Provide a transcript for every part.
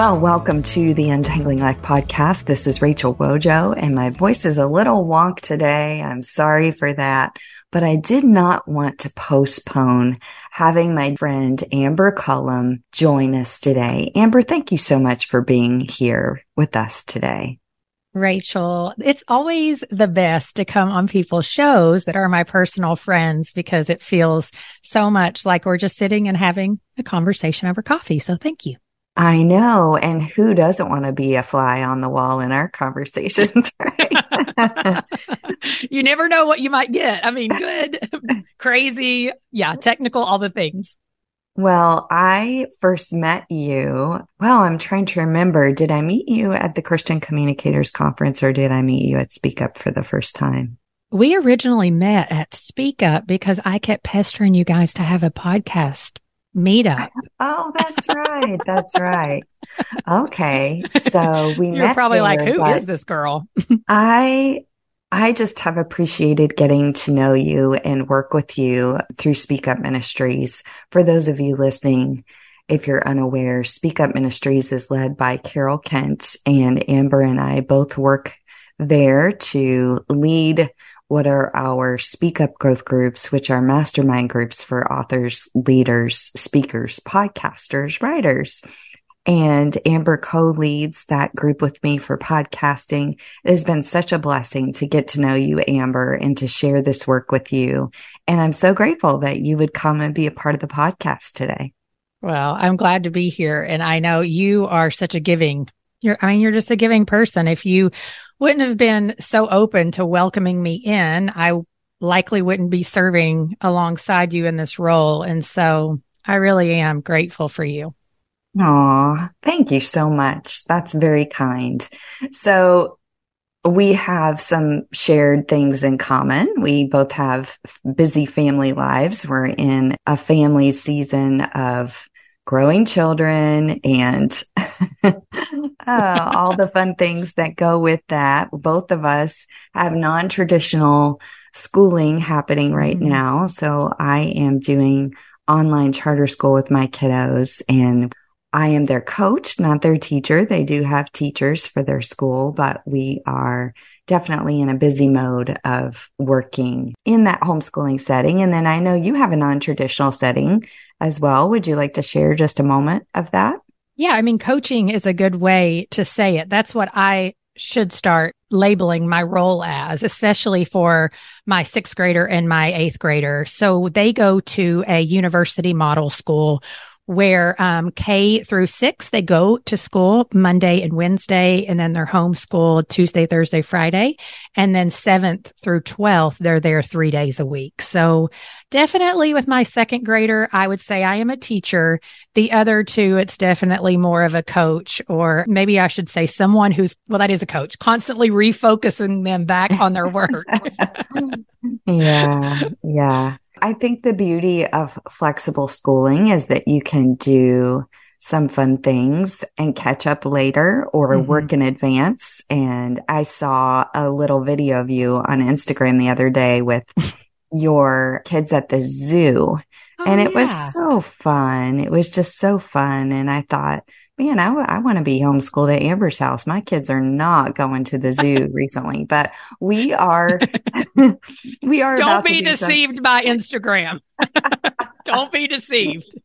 Well, welcome to the Untangling Life podcast. This is Rachel Wojo, and my voice is a little wonk today. I'm sorry for that, but I did not want to postpone having my friend Amber Cullum join us today. Amber, thank you so much for being here with us today. Rachel, it's always the best to come on people's shows that are my personal friends because it feels so much like we're just sitting and having a conversation over coffee. So thank you. I know. And who doesn't want to be a fly on the wall in our conversations, right? you never know what you might get. I mean, good, crazy, yeah, technical, all the things. Well, I first met you. Well, I'm trying to remember. Did I meet you at the Christian Communicators Conference or did I meet you at Speak Up for the first time? We originally met at Speak Up because I kept pestering you guys to have a podcast meetup. Oh, that's right. That's right. Okay. So we You're probably there, like, who is this girl? I I just have appreciated getting to know you and work with you through Speak Up Ministries. For those of you listening, if you're unaware, Speak Up Ministries is led by Carol Kent and Amber and I both work there to lead what are our Speak Up Growth groups, which are mastermind groups for authors, leaders, speakers, podcasters, writers. And Amber co leads that group with me for podcasting. It has been such a blessing to get to know you, Amber, and to share this work with you. And I'm so grateful that you would come and be a part of the podcast today. Well, I'm glad to be here. And I know you are such a giving, you're, I mean, you're just a giving person. If you wouldn't have been so open to welcoming me in, I likely wouldn't be serving alongside you in this role. And so I really am grateful for you. Aw, thank you so much. That's very kind. So we have some shared things in common. We both have busy family lives. We're in a family season of growing children and uh, all the fun things that go with that. Both of us have non traditional schooling happening right mm-hmm. now. So I am doing online charter school with my kiddos and I am their coach, not their teacher. They do have teachers for their school, but we are definitely in a busy mode of working in that homeschooling setting. And then I know you have a non traditional setting as well. Would you like to share just a moment of that? Yeah. I mean, coaching is a good way to say it. That's what I should start labeling my role as, especially for my sixth grader and my eighth grader. So they go to a university model school where um, K through six, they go to school Monday and Wednesday, and then they're homeschooled Tuesday, Thursday, Friday. And then seventh through 12th, they're there three days a week. So definitely with my second grader, I would say I am a teacher. The other two, it's definitely more of a coach, or maybe I should say someone who's, well, that is a coach, constantly refocusing them back on their work. yeah. Yeah. I think the beauty of flexible schooling is that you can do some fun things and catch up later or mm-hmm. work in advance. And I saw a little video of you on Instagram the other day with your kids at the zoo. Oh, and it yeah. was so fun. It was just so fun. And I thought, man, I, w- I want to be homeschooled at Amber's house. My kids are not going to the zoo recently, but we are, we are. Don't be deceived some- by Instagram. Don't be deceived.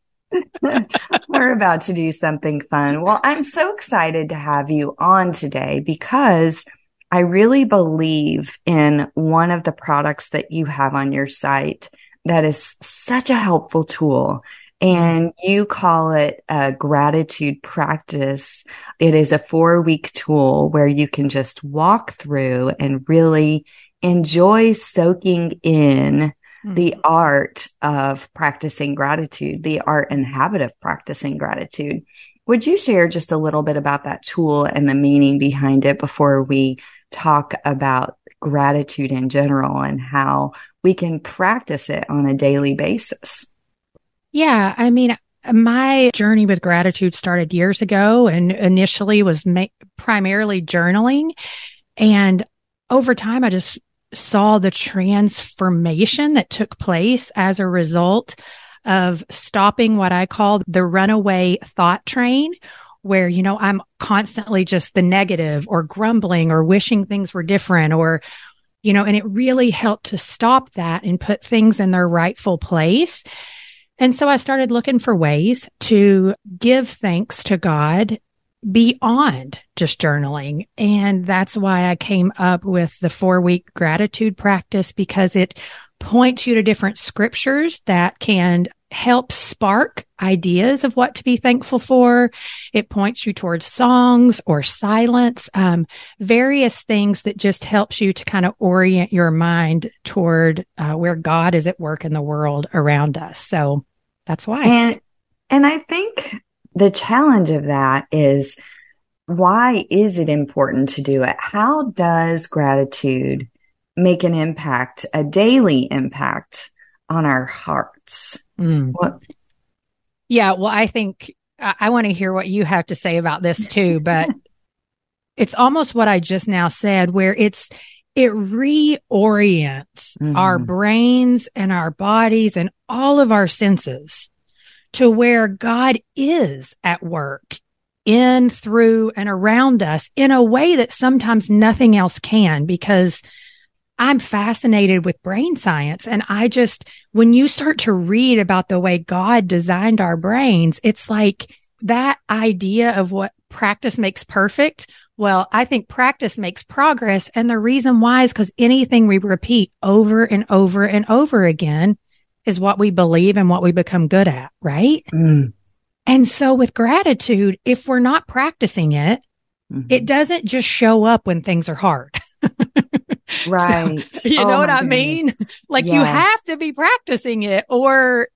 We're about to do something fun. Well, I'm so excited to have you on today because I really believe in one of the products that you have on your site that is such a helpful tool and you call it a gratitude practice. It is a four week tool where you can just walk through and really enjoy soaking in the hmm. art of practicing gratitude, the art and habit of practicing gratitude. Would you share just a little bit about that tool and the meaning behind it before we talk about gratitude in general and how we can practice it on a daily basis? Yeah. I mean, my journey with gratitude started years ago and initially was ma- primarily journaling. And over time, I just saw the transformation that took place as a result of stopping what I call the runaway thought train, where, you know, I'm constantly just the negative or grumbling or wishing things were different or, you know, and it really helped to stop that and put things in their rightful place. And so I started looking for ways to give thanks to God beyond just journaling. And that's why I came up with the four week gratitude practice because it points you to different scriptures that can help spark ideas of what to be thankful for. It points you towards songs or silence, um, various things that just helps you to kind of orient your mind toward uh, where God is at work in the world around us. So that's why. And and I think the challenge of that is why is it important to do it? How does gratitude make an impact, a daily impact on our hearts? Mm. What? Yeah, well, I think I, I want to hear what you have to say about this too, but it's almost what I just now said, where it's, it reorients mm-hmm. our brains and our bodies and all of our senses to where God is at work in, through, and around us in a way that sometimes nothing else can because I'm fascinated with brain science. And I just, when you start to read about the way God designed our brains, it's like that idea of what practice makes perfect. Well, I think practice makes progress. And the reason why is because anything we repeat over and over and over again is what we believe and what we become good at, right? Mm. And so with gratitude, if we're not practicing it, mm-hmm. it doesn't just show up when things are hard. right. So, you oh know what I mean? Like yes. you have to be practicing it or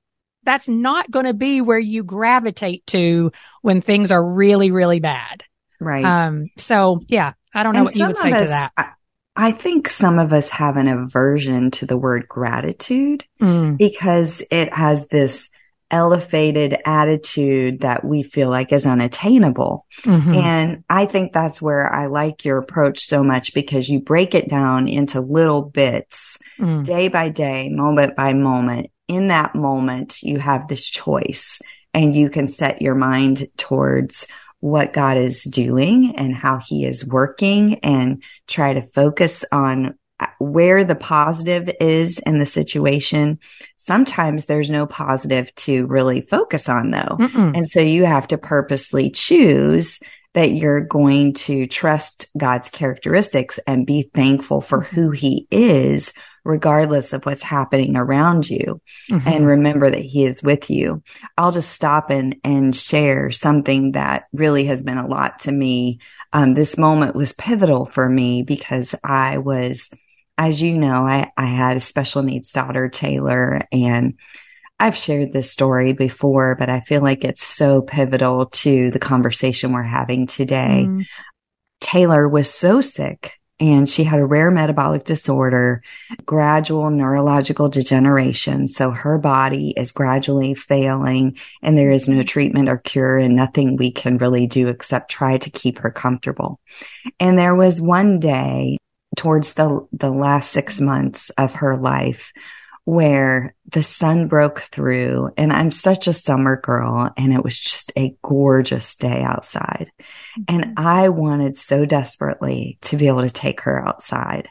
that's not going to be where you gravitate to when things are really, really bad. Right. Um, so yeah, I don't know and what you would say us, to that. I, I think some of us have an aversion to the word gratitude mm. because it has this elevated attitude that we feel like is unattainable. Mm-hmm. And I think that's where I like your approach so much because you break it down into little bits, mm. day by day, moment by moment. In that moment, you have this choice and you can set your mind towards what God is doing and how he is working and try to focus on where the positive is in the situation. Sometimes there's no positive to really focus on though. Mm-mm. And so you have to purposely choose that you're going to trust God's characteristics and be thankful for mm-hmm. who he is regardless of what's happening around you mm-hmm. and remember that he is with you. I'll just stop and, and share something that really has been a lot to me. Um, this moment was pivotal for me because I was, as you know, I, I had a special needs daughter, Taylor, and I've shared this story before, but I feel like it's so pivotal to the conversation we're having today. Mm. Taylor was so sick and she had a rare metabolic disorder, gradual neurological degeneration. So her body is gradually failing and there is no treatment or cure and nothing we can really do except try to keep her comfortable. And there was one day towards the, the last six months of her life where the sun broke through and I'm such a summer girl and it was just a gorgeous day outside. And mm-hmm. I wanted so desperately to be able to take her outside.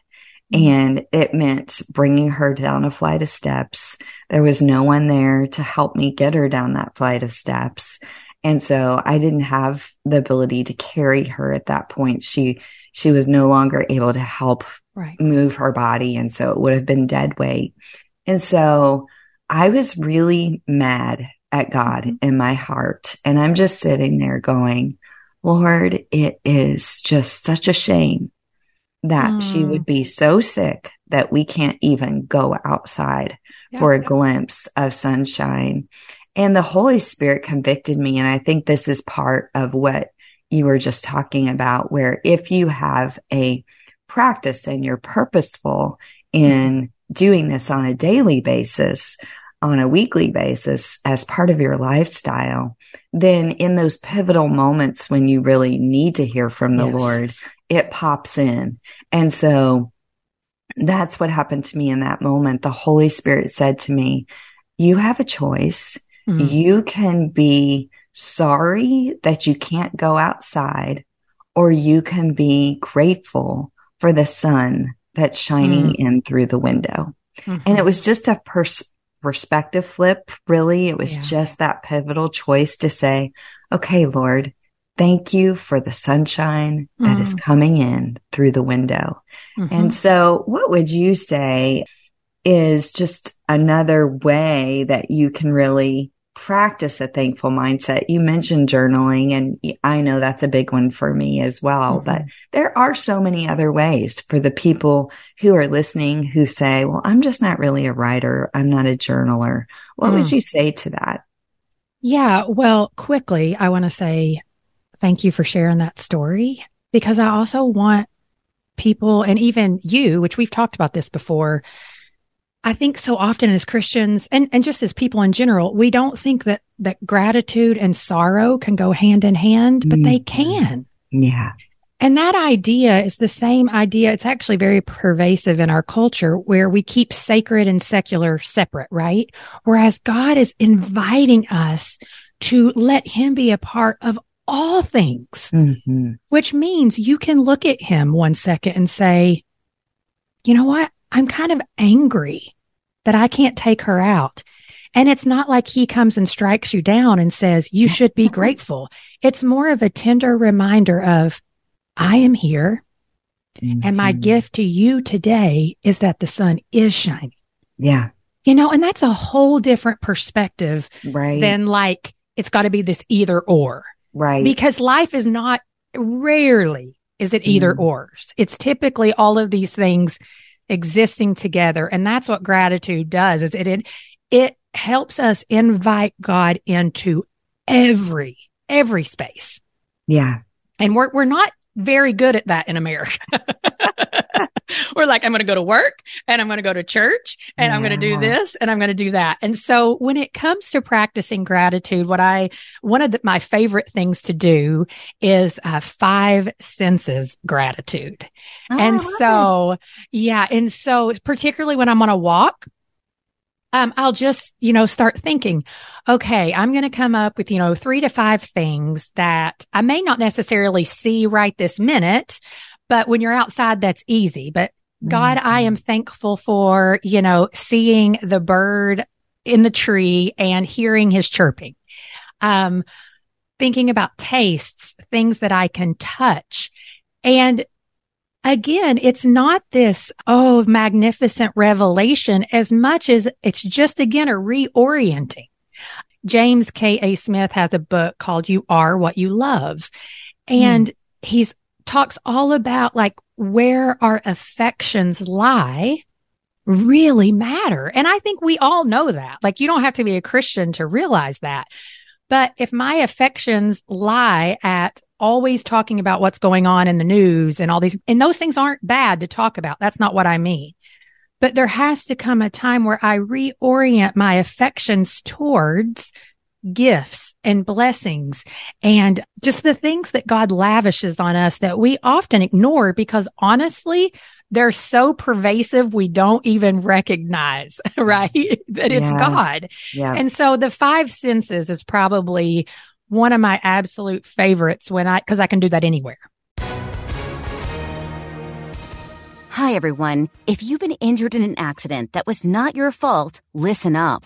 Mm-hmm. And it meant bringing her down a flight of steps. There was no one there to help me get her down that flight of steps. And so I didn't have the ability to carry her at that point. She, she was no longer able to help right. move her body. And so it would have been dead weight. And so I was really mad at God mm-hmm. in my heart. And I'm just sitting there going, Lord, it is just such a shame that mm. she would be so sick that we can't even go outside yeah. for a glimpse of sunshine. And the Holy Spirit convicted me. And I think this is part of what you were just talking about, where if you have a practice and you're purposeful in doing this on a daily basis, on a weekly basis as part of your lifestyle, then in those pivotal moments when you really need to hear from the yes. Lord, it pops in. And so that's what happened to me in that moment. The Holy Spirit said to me, you have a choice. Mm-hmm. You can be sorry that you can't go outside or you can be grateful for the sun that's shining mm-hmm. in through the window. Mm-hmm. And it was just a pers- perspective flip, really. It was yeah. just that pivotal choice to say, okay, Lord, thank you for the sunshine that mm. is coming in through the window. Mm-hmm. And so what would you say is just another way that you can really practice a thankful mindset. You mentioned journaling and I know that's a big one for me as well, mm-hmm. but there are so many other ways for the people who are listening who say, well, I'm just not really a writer. I'm not a journaler. What mm. would you say to that? Yeah. Well, quickly, I want to say thank you for sharing that story because I also want people and even you, which we've talked about this before, I think so often as Christians and, and just as people in general, we don't think that, that gratitude and sorrow can go hand in hand, but mm they can. Yeah. And that idea is the same idea. It's actually very pervasive in our culture where we keep sacred and secular separate, right? Whereas God is inviting us to let him be a part of all things, mm-hmm. which means you can look at him one second and say, you know what? I'm kind of angry that I can't take her out. And it's not like he comes and strikes you down and says, you should be grateful. It's more of a tender reminder of, I am here. Mm-hmm. And my gift to you today is that the sun is shining. Yeah. You know, and that's a whole different perspective right. than like, it's got to be this either or. Right. Because life is not rarely is it either mm. ors. It's typically all of these things existing together. And that's what gratitude does is it, it, it helps us invite God into every, every space. Yeah. And we're, we're not very good at that in America. We're like, I'm going to go to work and I'm going to go to church and yeah. I'm going to do this and I'm going to do that. And so when it comes to practicing gratitude, what I, one of the, my favorite things to do is uh, five senses gratitude. Oh, and so, it. yeah. And so particularly when I'm on a walk, um, I'll just, you know, start thinking, okay, I'm going to come up with, you know, three to five things that I may not necessarily see right this minute, but when you're outside, that's easy. But God, mm-hmm. I am thankful for, you know, seeing the bird in the tree and hearing his chirping. Um, thinking about tastes, things that I can touch. And again, it's not this, oh, magnificent revelation as much as it's just again a reorienting. James K. A. Smith has a book called You Are What You Love. And mm. he's talks all about like where our affections lie really matter. And I think we all know that. Like you don't have to be a Christian to realize that. But if my affections lie at always talking about what's going on in the news and all these, and those things aren't bad to talk about. That's not what I mean. But there has to come a time where I reorient my affections towards gifts and blessings and just the things that God lavishes on us that we often ignore because honestly, they're so pervasive we don't even recognize, right? that it's yeah. God. Yeah. And so the five senses is probably one of my absolute favorites when I, cause I can do that anywhere. Hi, everyone. If you've been injured in an accident that was not your fault, listen up.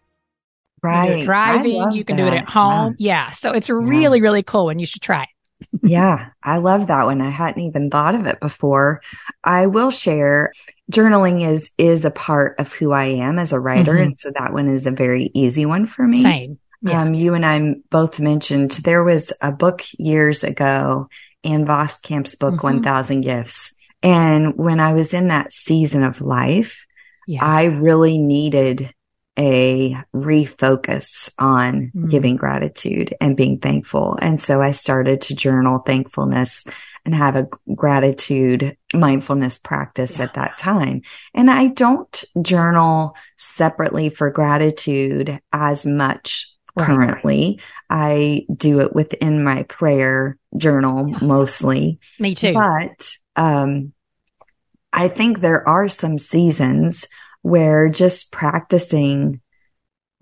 Right. Driving, you can do it at home. Yeah. So it's really, yeah. really cool and you should try it. yeah, I love that one. I hadn't even thought of it before. I will share journaling is is a part of who I am as a writer mm-hmm. and so that one is a very easy one for me. Same. Yeah. Um, you and I both mentioned there was a book years ago, Ann Voskamp's book, mm-hmm. 1000 Gifts. And when I was in that season of life, yeah. I really needed a refocus on mm. giving gratitude and being thankful. And so I started to journal thankfulness and have a gratitude mindfulness practice yeah. at that time. And I don't journal separately for gratitude as much right. currently. I do it within my prayer journal yeah. mostly. Me too. But, um, I think there are some seasons where just practicing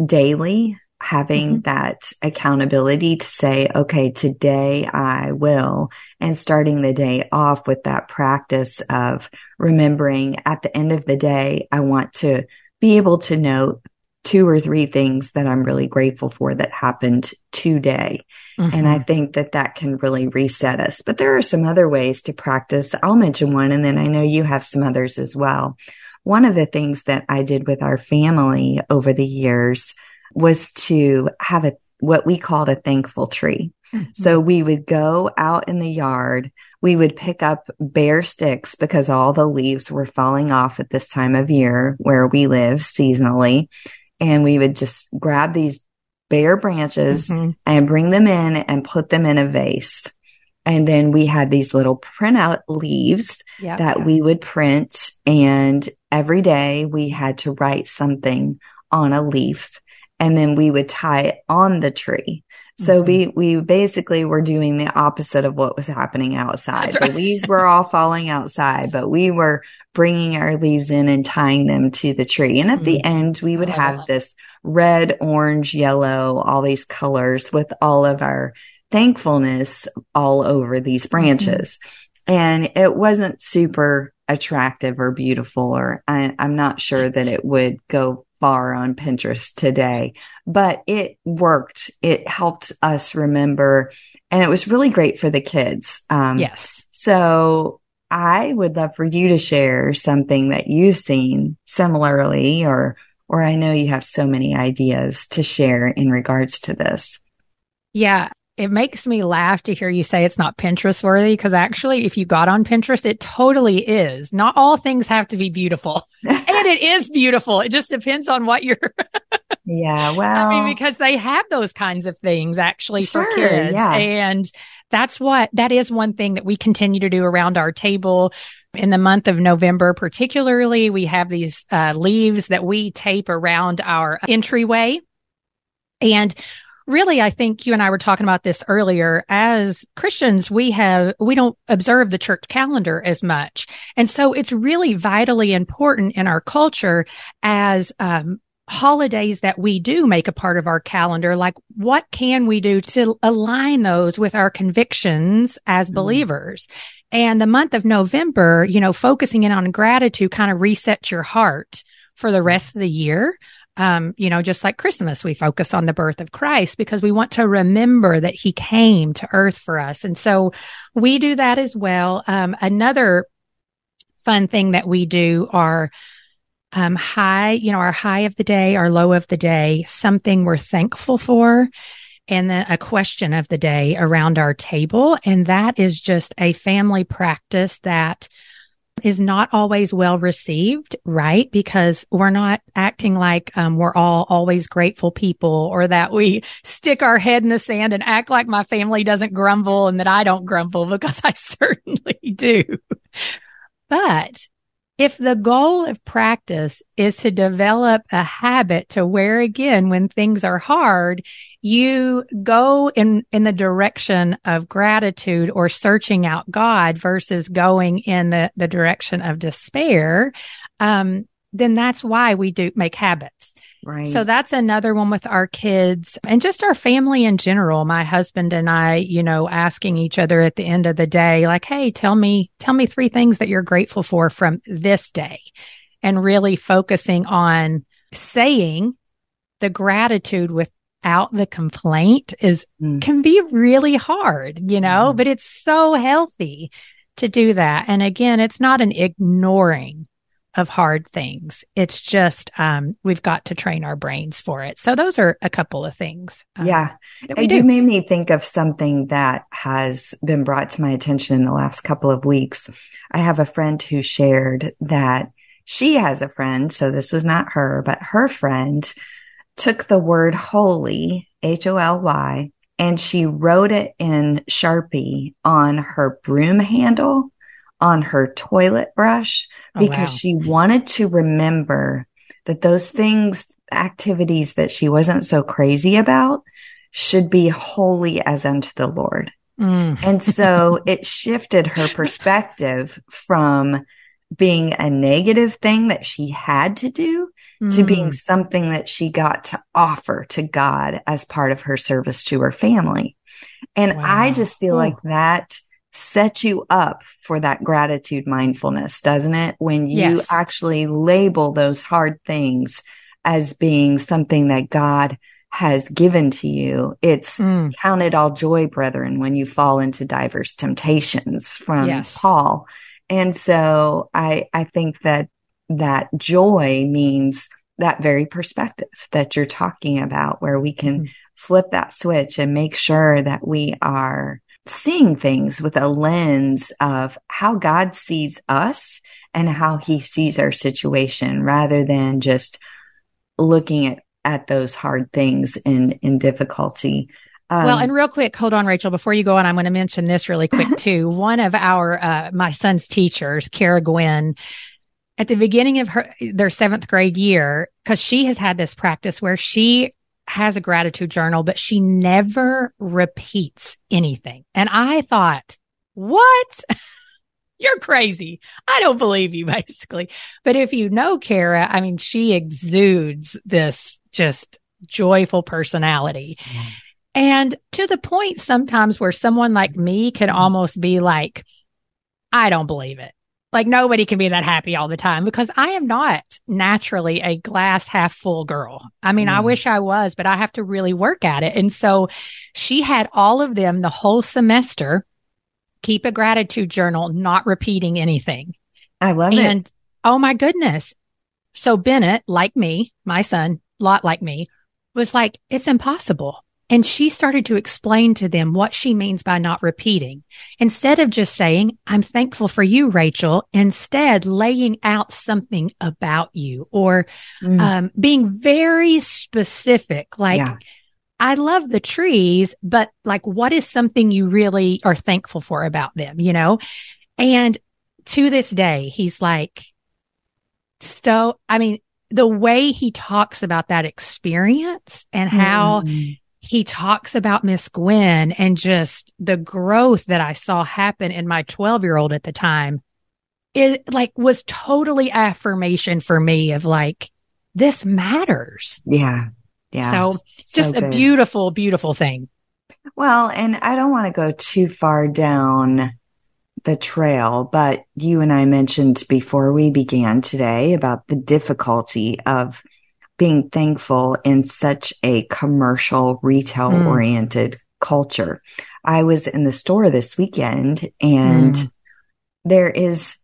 daily, having mm-hmm. that accountability to say, okay, today I will, and starting the day off with that practice of remembering at the end of the day, I want to be able to note two or three things that I'm really grateful for that happened today. Mm-hmm. And I mm-hmm. think that that can really reset us. But there are some other ways to practice. I'll mention one and then I know you have some others as well. One of the things that I did with our family over the years was to have a, what we called a thankful tree. Mm-hmm. So we would go out in the yard. We would pick up bare sticks because all the leaves were falling off at this time of year where we live seasonally. And we would just grab these bare branches mm-hmm. and bring them in and put them in a vase. And then we had these little printout leaves yep. that we would print. And every day we had to write something on a leaf and then we would tie it on the tree. So mm-hmm. we, we basically were doing the opposite of what was happening outside. Right. The leaves were all falling outside, but we were bringing our leaves in and tying them to the tree. And at mm-hmm. the end, we would have this red, orange, yellow, all these colors with all of our thankfulness all over these mm-hmm. branches. Mm-hmm. And it wasn't super attractive or beautiful, or I, I'm not sure that it would go far on Pinterest today, but it worked. It helped us remember and it was really great for the kids. Um, yes. So I would love for you to share something that you've seen similarly or, or I know you have so many ideas to share in regards to this. Yeah it makes me laugh to hear you say it's not Pinterest worthy because actually, if you got on Pinterest, it totally is. Not all things have to be beautiful. and it is beautiful. It just depends on what you're. yeah. Well, I mean, because they have those kinds of things actually sure, for kids. Yeah. And that's what, that is one thing that we continue to do around our table. In the month of November, particularly, we have these uh, leaves that we tape around our entryway. And really, I think you and I were talking about this earlier. As Christians, we have, we don't observe the church calendar as much. And so it's really vitally important in our culture as, um, holidays that we do make a part of our calendar, like what can we do to align those with our convictions as mm-hmm. believers? And the month of November, you know, focusing in on gratitude kind of resets your heart for the rest of the year. Um, you know, just like Christmas, we focus on the birth of Christ because we want to remember that he came to earth for us. And so we do that as well. Um, another fun thing that we do are, um, high, you know, our high of the day, our low of the day, something we're thankful for. And then a question of the day around our table. And that is just a family practice that is not always well received, right? Because we're not acting like um, we're all always grateful people or that we stick our head in the sand and act like my family doesn't grumble and that I don't grumble because I certainly do. But if the goal of practice is to develop a habit to where again, when things are hard, you go in, in the direction of gratitude or searching out God versus going in the, the direction of despair, um, then that's why we do make habits. Right. So that's another one with our kids and just our family in general. My husband and I, you know, asking each other at the end of the day, like, Hey, tell me, tell me three things that you're grateful for from this day and really focusing on saying the gratitude without the complaint is mm. can be really hard, you know, mm. but it's so healthy to do that. And again, it's not an ignoring of hard things. It's just um, we've got to train our brains for it. So those are a couple of things. Um, yeah, and you made me think of something that has been brought to my attention in the last couple of weeks. I have a friend who shared that she has a friend, so this was not her, but her friend took the word holy, H O L Y, and she wrote it in Sharpie on her broom handle on her toilet brush oh, because wow. she wanted to remember that those things, activities that she wasn't so crazy about should be holy as unto the Lord. Mm. and so it shifted her perspective from being a negative thing that she had to do mm. to being something that she got to offer to God as part of her service to her family. And wow. I just feel Ooh. like that set you up for that gratitude mindfulness, doesn't it? When you yes. actually label those hard things as being something that God has given to you. It's mm. count it all joy, brethren, when you fall into diverse temptations from yes. Paul. And so I, I think that that joy means that very perspective that you're talking about where we can mm. flip that switch and make sure that we are seeing things with a lens of how God sees us and how he sees our situation rather than just looking at, at those hard things in, in difficulty. Um, well, and real quick, hold on, Rachel, before you go on, I'm going to mention this really quick too. One of our, uh, my son's teachers, Kara Gwynn, at the beginning of her, their seventh grade year, cause she has had this practice where she has a gratitude journal, but she never repeats anything. And I thought, what? You're crazy. I don't believe you, basically. But if you know Kara, I mean, she exudes this just joyful personality. Mm. And to the point sometimes where someone like me can almost be like, I don't believe it. Like nobody can be that happy all the time because I am not naturally a glass half full girl. I mean, mm. I wish I was, but I have to really work at it. And so she had all of them the whole semester keep a gratitude journal, not repeating anything. I love and, it. And oh my goodness. So Bennett, like me, my son, lot like me, was like, it's impossible. And she started to explain to them what she means by not repeating. Instead of just saying, I'm thankful for you, Rachel, instead laying out something about you or mm. um, being very specific. Like, yeah. I love the trees, but like, what is something you really are thankful for about them, you know? And to this day, he's like, so, I mean, the way he talks about that experience and how mm he talks about Miss Gwen and just the growth that I saw happen in my 12 year old at the time. It like was totally affirmation for me of like, this matters. Yeah. Yeah. So, so just good. a beautiful, beautiful thing. Well, and I don't want to go too far down the trail, but you and I mentioned before we began today about the difficulty of being thankful in such a commercial, retail oriented mm. culture. I was in the store this weekend and mm. there is,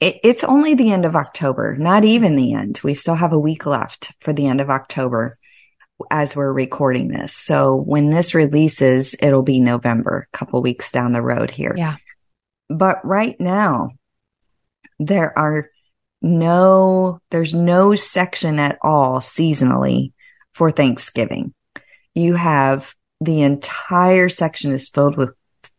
it, it's only the end of October, not even the end. We still have a week left for the end of October as we're recording this. So when this releases, it'll be November, a couple weeks down the road here. Yeah. But right now, there are no, there's no section at all seasonally for Thanksgiving. You have the entire section is filled with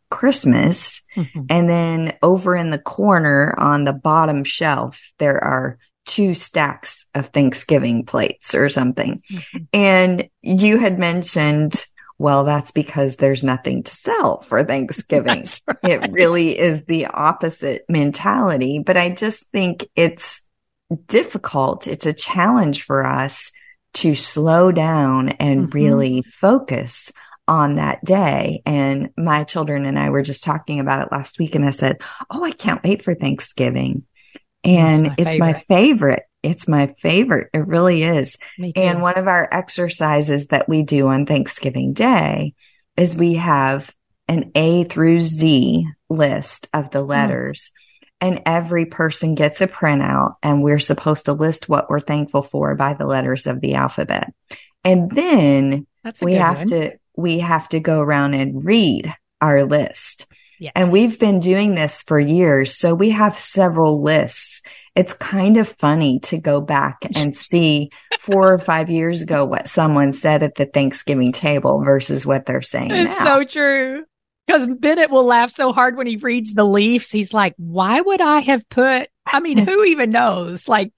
Christmas. Mm-hmm. And then over in the corner on the bottom shelf, there are two stacks of Thanksgiving plates or something. Mm-hmm. And you had mentioned, well, that's because there's nothing to sell for Thanksgiving. Right. It really is the opposite mentality. But I just think it's difficult. It's a challenge for us to slow down and mm-hmm. really focus on that day. And my children and I were just talking about it last week and I said, Oh, I can't wait for Thanksgiving. And my it's my favorite. It's my favorite. It really is. And one of our exercises that we do on Thanksgiving Day is we have an A through Z list of the hmm. letters. Mm. And every person gets a printout, and we're supposed to list what we're thankful for by the letters of the alphabet. And then we have one. to we have to go around and read our list. Yes. And we've been doing this for years. So we have several lists. It's kind of funny to go back and see four or five years ago what someone said at the Thanksgiving table versus what they're saying it's now. so true. Because Bennett will laugh so hard when he reads the Leafs. He's like, why would I have put, I mean, who even knows? Like,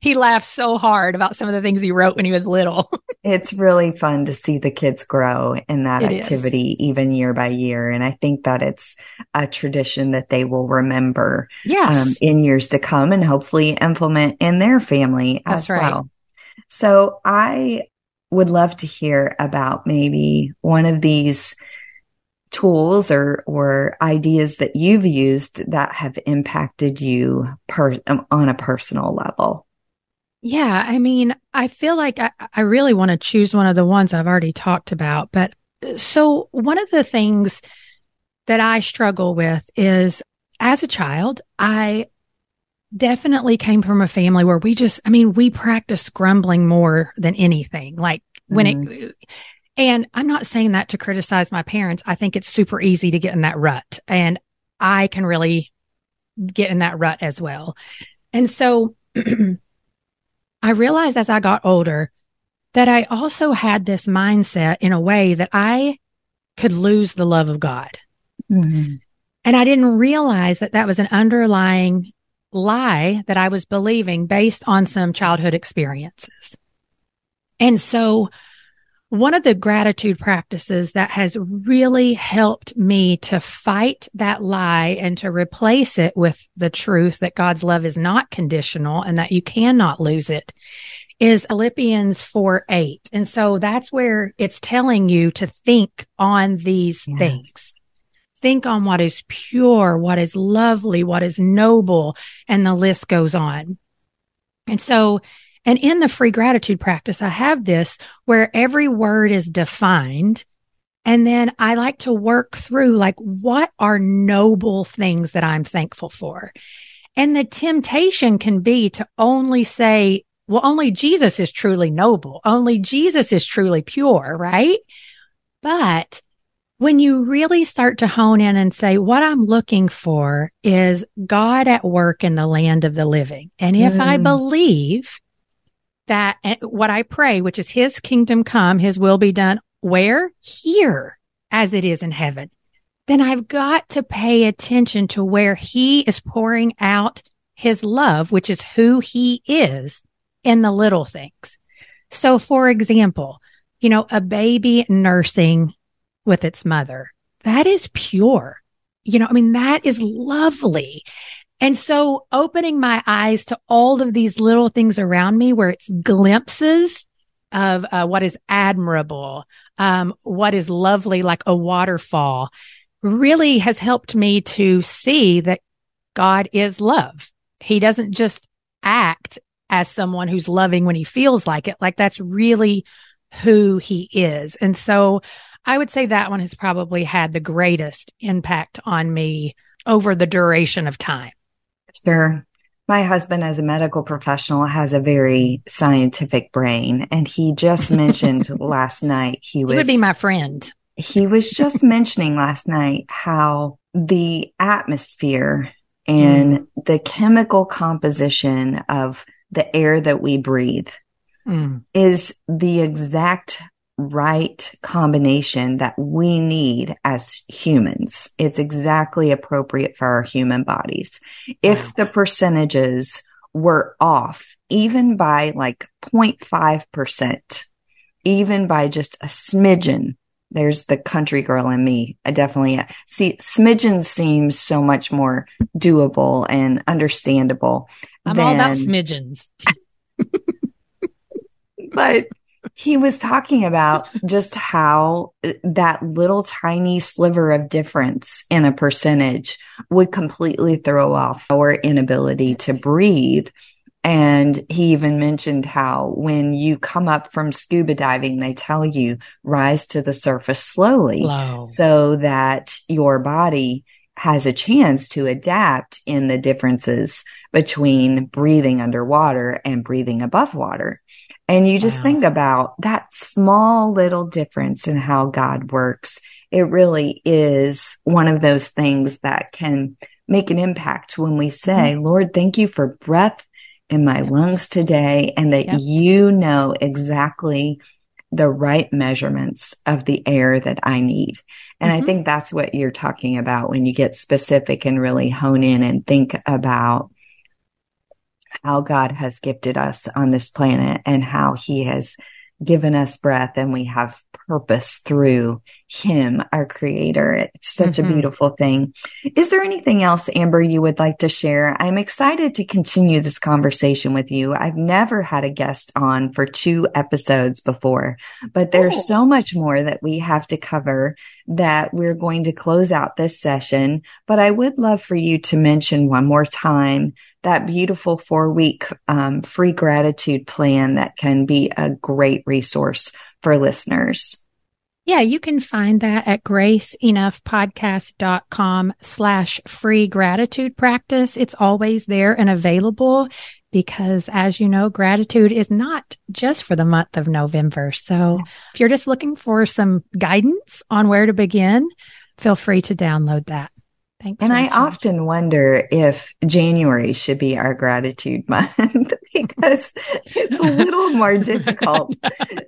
he laughs so hard about some of the things he wrote when he was little. it's really fun to see the kids grow in that it activity, is. even year by year. And I think that it's a tradition that they will remember yes. Um, in years to come and hopefully implement in their family That's as right. well. So I would love to hear about maybe one of these tools or or ideas that you've used that have impacted you per, um, on a personal level yeah, I mean, I feel like I, I really want to choose one of the ones I've already talked about. But uh, so one of the things that I struggle with is as a child, I definitely came from a family where we just, I mean, we practice grumbling more than anything. Like when mm-hmm. it, and I'm not saying that to criticize my parents. I think it's super easy to get in that rut and I can really get in that rut as well. And so I realized as I got older that I also had this mindset in a way that I could lose the love of God. Mm-hmm. And I didn't realize that that was an underlying lie that I was believing based on some childhood experiences. And so one of the gratitude practices that has really helped me to fight that lie and to replace it with the truth that God's love is not conditional and that you cannot lose it is Philippians 4 8. And so that's where it's telling you to think on these yes. things. Think on what is pure, what is lovely, what is noble, and the list goes on. And so and in the free gratitude practice, I have this where every word is defined. And then I like to work through like, what are noble things that I'm thankful for? And the temptation can be to only say, well, only Jesus is truly noble. Only Jesus is truly pure, right? But when you really start to hone in and say, what I'm looking for is God at work in the land of the living. And if mm. I believe that eh, what I pray, which is his kingdom come, his will be done where? Here as it is in heaven. Then I've got to pay attention to where he is pouring out his love, which is who he is in the little things. So for example, you know, a baby nursing with its mother, that is pure. You know, I mean, that is lovely. And so opening my eyes to all of these little things around me where it's glimpses of uh, what is admirable, um, what is lovely, like a waterfall, really has helped me to see that God is love. He doesn't just act as someone who's loving when he feels like it. Like that's really who he is. And so I would say that one has probably had the greatest impact on me over the duration of time. Sure. My husband, as a medical professional, has a very scientific brain. And he just mentioned last night he was. He would be my friend. He was just mentioning last night how the atmosphere and mm. the chemical composition of the air that we breathe mm. is the exact right combination that we need as humans. It's exactly appropriate for our human bodies. If the percentages were off, even by like 0.5%, even by just a smidgen, there's the country girl in me. I definitely uh, see smidgen seems so much more doable and understandable. I'm than, all about smidgens. but he was talking about just how eh, that little tiny sliver of difference in a percentage would completely throw off our inability to breathe. And he even mentioned how when you come up from scuba diving, they tell you rise to the surface slowly so that your body has a chance to adapt in the differences between breathing underwater and breathing above water. And you just wow. think about that small little difference in how God works. It really is one of those things that can make an impact when we say, mm-hmm. Lord, thank you for breath in my yep. lungs today and that yep. you know exactly the right measurements of the air that I need. And mm-hmm. I think that's what you're talking about when you get specific and really hone in and think about how God has gifted us on this planet and how he has given us breath and we have purpose through him, our creator. It's such mm-hmm. a beautiful thing. Is there anything else, Amber, you would like to share? I'm excited to continue this conversation with you. I've never had a guest on for two episodes before, but there's oh. so much more that we have to cover that we're going to close out this session. But I would love for you to mention one more time that beautiful four week um, free gratitude plan that can be a great resource for listeners. Yeah, you can find that at graceenoughpodcast.com slash free gratitude practice. It's always there and available because as you know, gratitude is not just for the month of November. So if you're just looking for some guidance on where to begin, feel free to download that. Thanks. And I often wonder if January should be our gratitude month because it's a little more difficult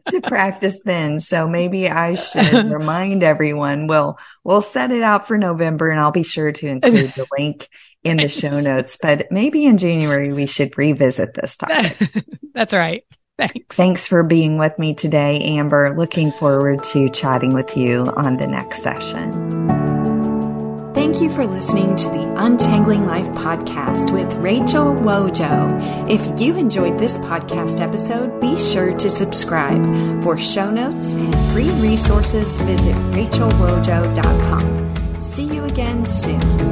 to practice then. So maybe I should remind everyone. We'll we'll set it out for November and I'll be sure to include the link in the show notes. But maybe in January we should revisit this topic. That's right. Thanks. Thanks for being with me today, Amber. Looking forward to chatting with you on the next session. Thank you for listening to the Untangling Life podcast with Rachel Wojo. If you enjoyed this podcast episode, be sure to subscribe. For show notes and free resources, visit rachelwojo.com. See you again soon.